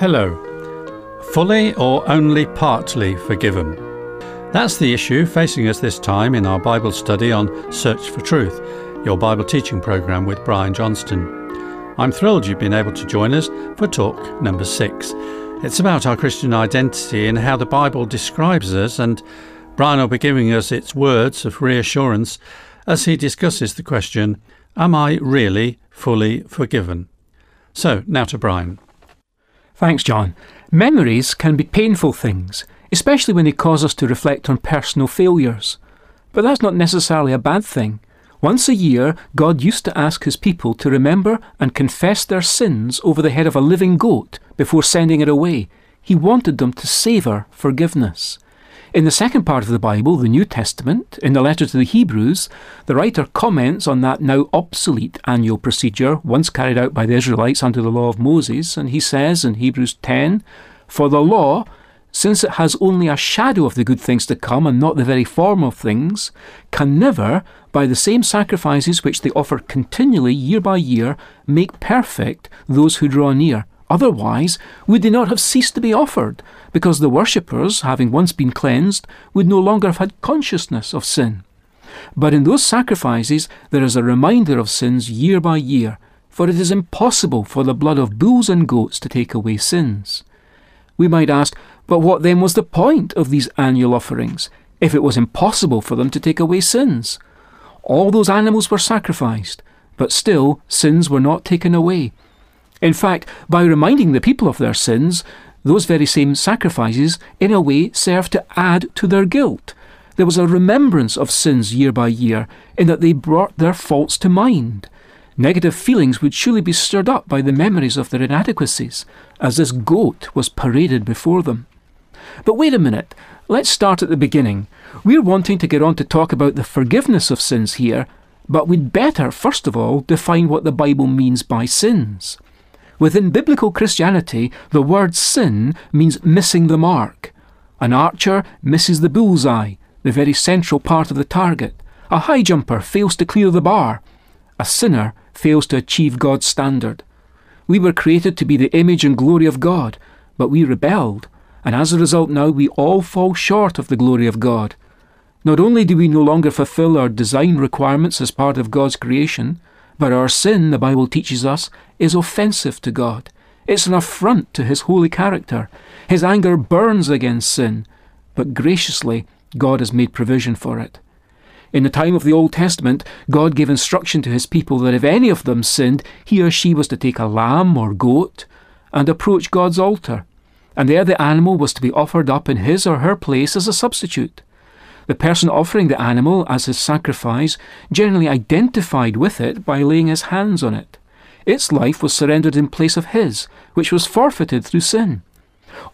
Hello. Fully or only partly forgiven? That's the issue facing us this time in our Bible study on Search for Truth, your Bible teaching program with Brian Johnston. I'm thrilled you've been able to join us for talk number six. It's about our Christian identity and how the Bible describes us, and Brian will be giving us its words of reassurance as he discusses the question Am I really fully forgiven? So, now to Brian. Thanks, John. Memories can be painful things, especially when they cause us to reflect on personal failures. But that's not necessarily a bad thing. Once a year, God used to ask his people to remember and confess their sins over the head of a living goat before sending it away. He wanted them to savour forgiveness. In the second part of the Bible, the New Testament, in the letter to the Hebrews, the writer comments on that now obsolete annual procedure once carried out by the Israelites under the law of Moses, and he says in Hebrews 10 For the law, since it has only a shadow of the good things to come and not the very form of things, can never, by the same sacrifices which they offer continually year by year, make perfect those who draw near. Otherwise, would they not have ceased to be offered, because the worshippers, having once been cleansed, would no longer have had consciousness of sin? But in those sacrifices there is a reminder of sins year by year, for it is impossible for the blood of bulls and goats to take away sins. We might ask, but what then was the point of these annual offerings, if it was impossible for them to take away sins? All those animals were sacrificed, but still sins were not taken away. In fact, by reminding the people of their sins, those very same sacrifices, in a way, served to add to their guilt. There was a remembrance of sins year by year, in that they brought their faults to mind. Negative feelings would surely be stirred up by the memories of their inadequacies, as this goat was paraded before them. But wait a minute, let's start at the beginning. We're wanting to get on to talk about the forgiveness of sins here, but we'd better, first of all, define what the Bible means by sins. Within biblical Christianity, the word sin means missing the mark. An archer misses the bullseye, the very central part of the target. A high jumper fails to clear the bar. A sinner fails to achieve God's standard. We were created to be the image and glory of God, but we rebelled, and as a result now we all fall short of the glory of God. Not only do we no longer fulfill our design requirements as part of God's creation, but our sin, the Bible teaches us, is offensive to God. It's an affront to His holy character. His anger burns against sin, but graciously God has made provision for it. In the time of the Old Testament, God gave instruction to His people that if any of them sinned, he or she was to take a lamb or goat and approach God's altar, and there the animal was to be offered up in his or her place as a substitute. The person offering the animal as his sacrifice generally identified with it by laying his hands on it. Its life was surrendered in place of his, which was forfeited through sin.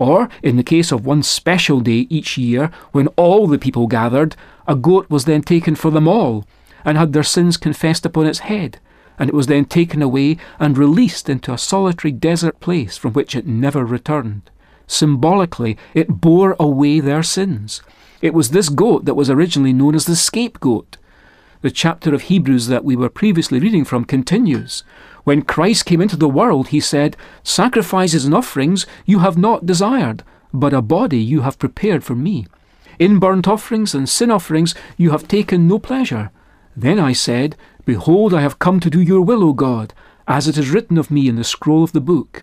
Or, in the case of one special day each year, when all the people gathered, a goat was then taken for them all, and had their sins confessed upon its head, and it was then taken away and released into a solitary desert place from which it never returned. Symbolically, it bore away their sins, it was this goat that was originally known as the scapegoat. The chapter of Hebrews that we were previously reading from continues. When Christ came into the world, he said, Sacrifices and offerings you have not desired, but a body you have prepared for me. In burnt offerings and sin offerings you have taken no pleasure. Then I said, Behold, I have come to do your will, O God, as it is written of me in the scroll of the book.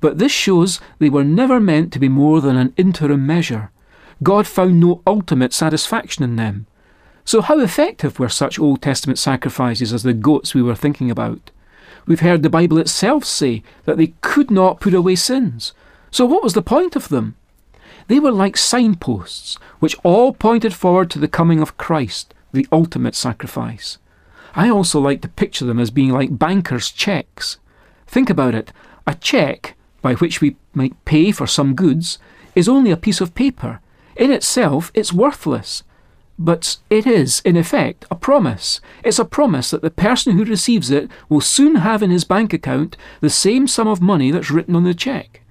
but this shows they were never meant to be more than an interim measure. God found no ultimate satisfaction in them. So, how effective were such Old Testament sacrifices as the goats we were thinking about? We've heard the Bible itself say that they could not put away sins. So, what was the point of them? They were like signposts, which all pointed forward to the coming of Christ, the ultimate sacrifice. I also like to picture them as being like bankers' cheques. Think about it a cheque by which we might pay for some goods is only a piece of paper, In itself, it's worthless. But it is, in effect, a promise. It's a promise that the person who receives it will soon have in his bank account the same sum of money that's written on the cheque.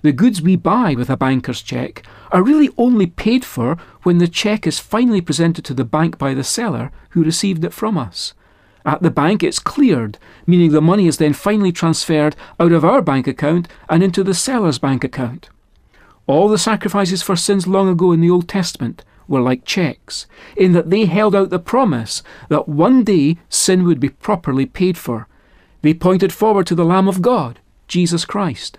The goods we buy with a banker's cheque are really only paid for when the cheque is finally presented to the bank by the seller who received it from us. At the bank, it's cleared, meaning the money is then finally transferred out of our bank account and into the seller's bank account. All the sacrifices for sins long ago in the Old Testament were like cheques, in that they held out the promise that one day sin would be properly paid for. They pointed forward to the Lamb of God, Jesus Christ.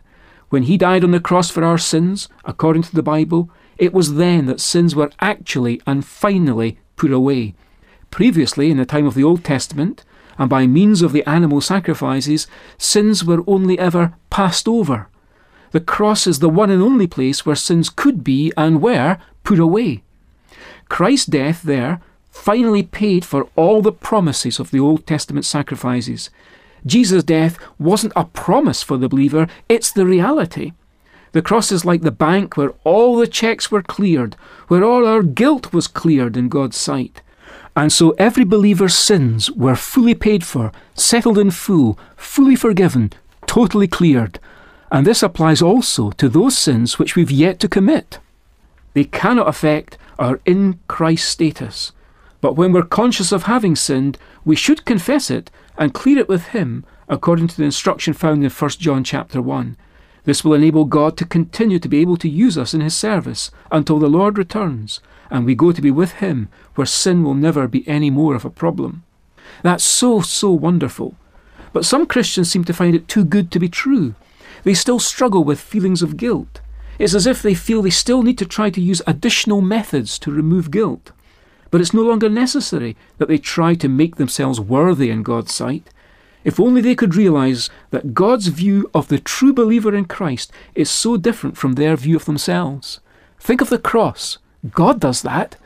When he died on the cross for our sins, according to the Bible, it was then that sins were actually and finally put away. Previously, in the time of the Old Testament, and by means of the animal sacrifices, sins were only ever passed over. The cross is the one and only place where sins could be and were put away. Christ's death there finally paid for all the promises of the Old Testament sacrifices. Jesus' death wasn't a promise for the believer, it's the reality. The cross is like the bank where all the checks were cleared, where all our guilt was cleared in God's sight. And so every believer's sins were fully paid for, settled in full, fully forgiven, totally cleared. And this applies also to those sins which we've yet to commit. They cannot affect our in Christ status. But when we're conscious of having sinned, we should confess it and clear it with Him, according to the instruction found in 1 John chapter 1. This will enable God to continue to be able to use us in His service until the Lord returns and we go to be with Him, where sin will never be any more of a problem. That's so, so wonderful. But some Christians seem to find it too good to be true. They still struggle with feelings of guilt. It's as if they feel they still need to try to use additional methods to remove guilt. But it's no longer necessary that they try to make themselves worthy in God's sight. If only they could realize that God's view of the true believer in Christ is so different from their view of themselves. Think of the cross. God does that.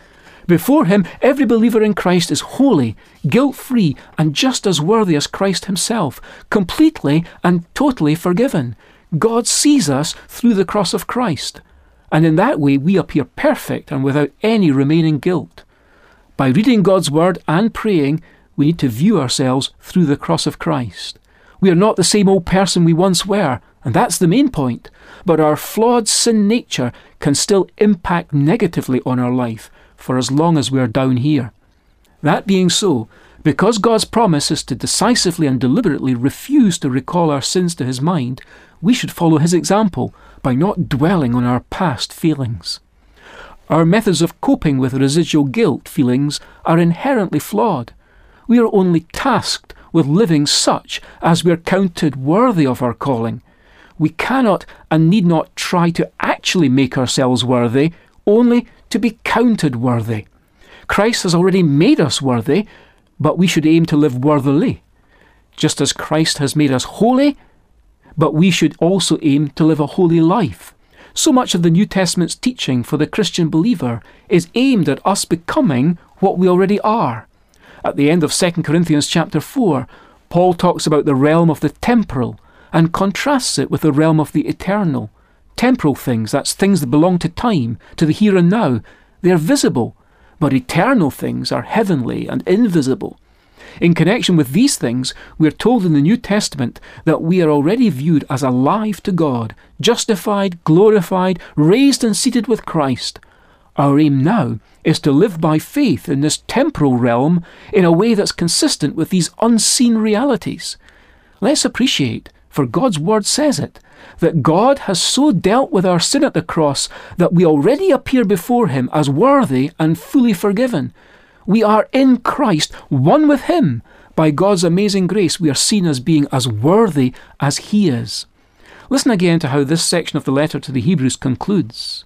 Before Him, every believer in Christ is holy, guilt free, and just as worthy as Christ Himself, completely and totally forgiven. God sees us through the cross of Christ, and in that way we appear perfect and without any remaining guilt. By reading God's Word and praying, we need to view ourselves through the cross of Christ. We are not the same old person we once were, and that's the main point. But our flawed sin nature can still impact negatively on our life for as long as we are down here. That being so, because God's promise is to decisively and deliberately refuse to recall our sins to his mind, we should follow his example by not dwelling on our past feelings. Our methods of coping with residual guilt feelings are inherently flawed. We are only tasked with living such as we are counted worthy of our calling. We cannot and need not try to actually make ourselves worthy, only to be counted worthy. Christ has already made us worthy, but we should aim to live worthily. Just as Christ has made us holy, but we should also aim to live a holy life. So much of the New Testament's teaching for the Christian believer is aimed at us becoming what we already are. At the end of 2 Corinthians chapter 4, Paul talks about the realm of the temporal and contrasts it with the realm of the eternal. Temporal things, that's things that belong to time, to the here and now, they are visible, but eternal things are heavenly and invisible. In connection with these things, we are told in the New Testament that we are already viewed as alive to God, justified, glorified, raised and seated with Christ. Our aim now is to live by faith in this temporal realm in a way that's consistent with these unseen realities. Let's appreciate for God's word says it, that God has so dealt with our sin at the cross that we already appear before Him as worthy and fully forgiven. We are in Christ, one with Him. By God's amazing grace, we are seen as being as worthy as He is. Listen again to how this section of the letter to the Hebrews concludes.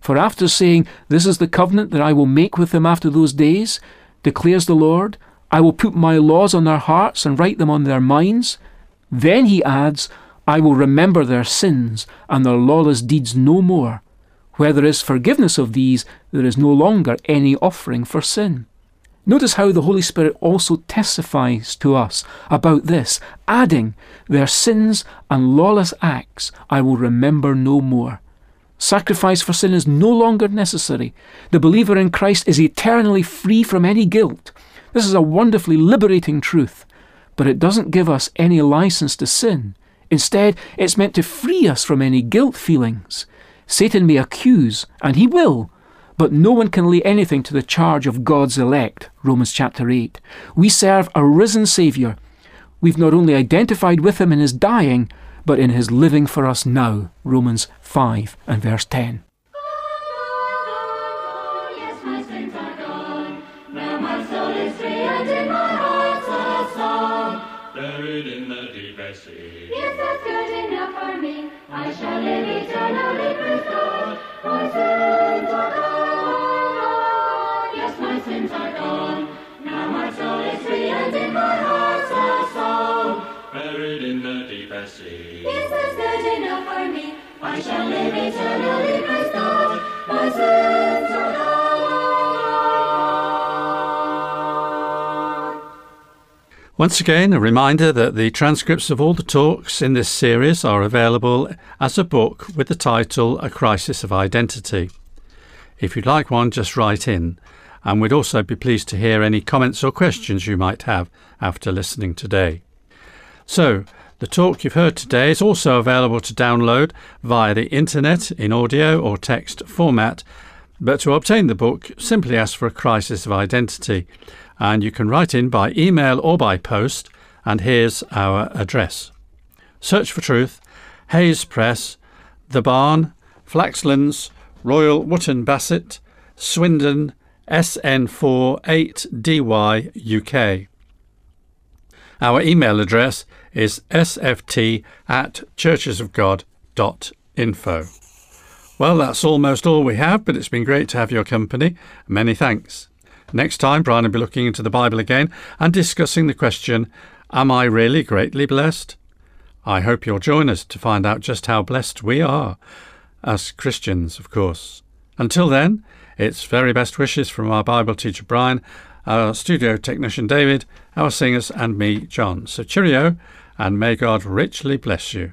For after saying, This is the covenant that I will make with them after those days, declares the Lord, I will put my laws on their hearts and write them on their minds. Then he adds, I will remember their sins and their lawless deeds no more. Where there is forgiveness of these, there is no longer any offering for sin. Notice how the Holy Spirit also testifies to us about this, adding, Their sins and lawless acts I will remember no more. Sacrifice for sin is no longer necessary. The believer in Christ is eternally free from any guilt. This is a wonderfully liberating truth, but it doesn't give us any license to sin. Instead, it's meant to free us from any guilt feelings. Satan may accuse, and he will, but no one can lay anything to the charge of God's elect. Romans chapter 8. We serve a risen Saviour. We've not only identified with him in his dying, but in his living for us now. Romans 5 and verse 10. Buried in the deepest sea. Yes, that's good enough for me. I shall live eternally with God. My Once again, a reminder that the transcripts of all the talks in this series are available as a book with the title A Crisis of Identity. If you'd like one, just write in, and we'd also be pleased to hear any comments or questions you might have after listening today. So, the talk you've heard today is also available to download via the internet in audio or text format. But to obtain the book, simply ask for a crisis of identity, and you can write in by email or by post. And here's our address Search for Truth, Hayes Press, The Barn, Flaxlands, Royal Wootton Bassett, Swindon, SN4 8DY UK. Our email address is sft at churchesofgod.info. Well, that's almost all we have, but it's been great to have your company. Many thanks. Next time, Brian will be looking into the Bible again and discussing the question Am I really greatly blessed? I hope you'll join us to find out just how blessed we are, as Christians, of course. Until then, it's very best wishes from our Bible teacher Brian, our studio technician David, our singers, and me, John. So cheerio, and may God richly bless you.